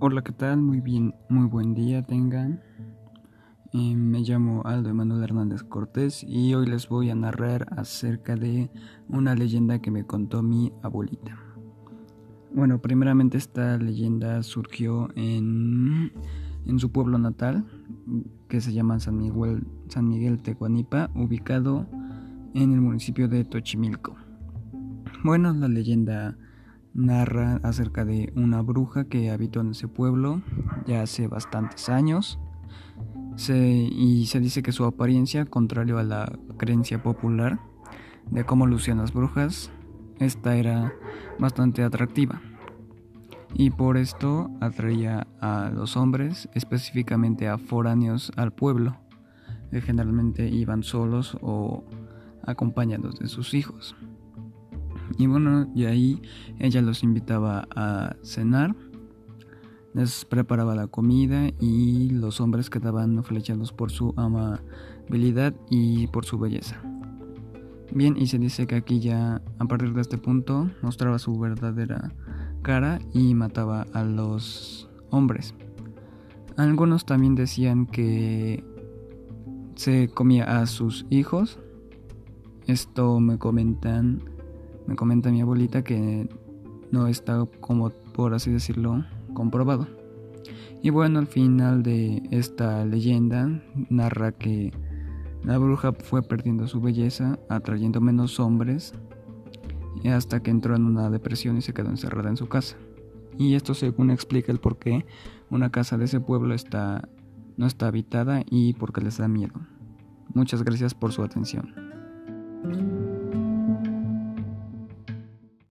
Hola, ¿qué tal? Muy bien, muy buen día tengan. Eh, me llamo Aldo Emanuel Hernández Cortés y hoy les voy a narrar acerca de una leyenda que me contó mi abuelita. Bueno, primeramente esta leyenda surgió en, en su pueblo natal, que se llama San Miguel, San Miguel Tecuanipa, ubicado en el municipio de Tochimilco. Bueno, la leyenda narra acerca de una bruja que habitó en ese pueblo ya hace bastantes años y se dice que su apariencia, contrario a la creencia popular de cómo lucían las brujas, esta era bastante atractiva y por esto atraía a los hombres, específicamente a foráneos al pueblo, que generalmente iban solos o acompañados de sus hijos. Y bueno, y ahí ella los invitaba a cenar, les preparaba la comida y los hombres quedaban flechados por su amabilidad y por su belleza. Bien, y se dice que aquí ya a partir de este punto mostraba su verdadera cara y mataba a los hombres. Algunos también decían que se comía a sus hijos. Esto me comentan me comenta mi abuelita que no está como por así decirlo comprobado. Y bueno, al final de esta leyenda narra que la bruja fue perdiendo su belleza, atrayendo menos hombres, hasta que entró en una depresión y se quedó encerrada en su casa. Y esto según explica el por qué una casa de ese pueblo está, no está habitada y por qué les da miedo. Muchas gracias por su atención.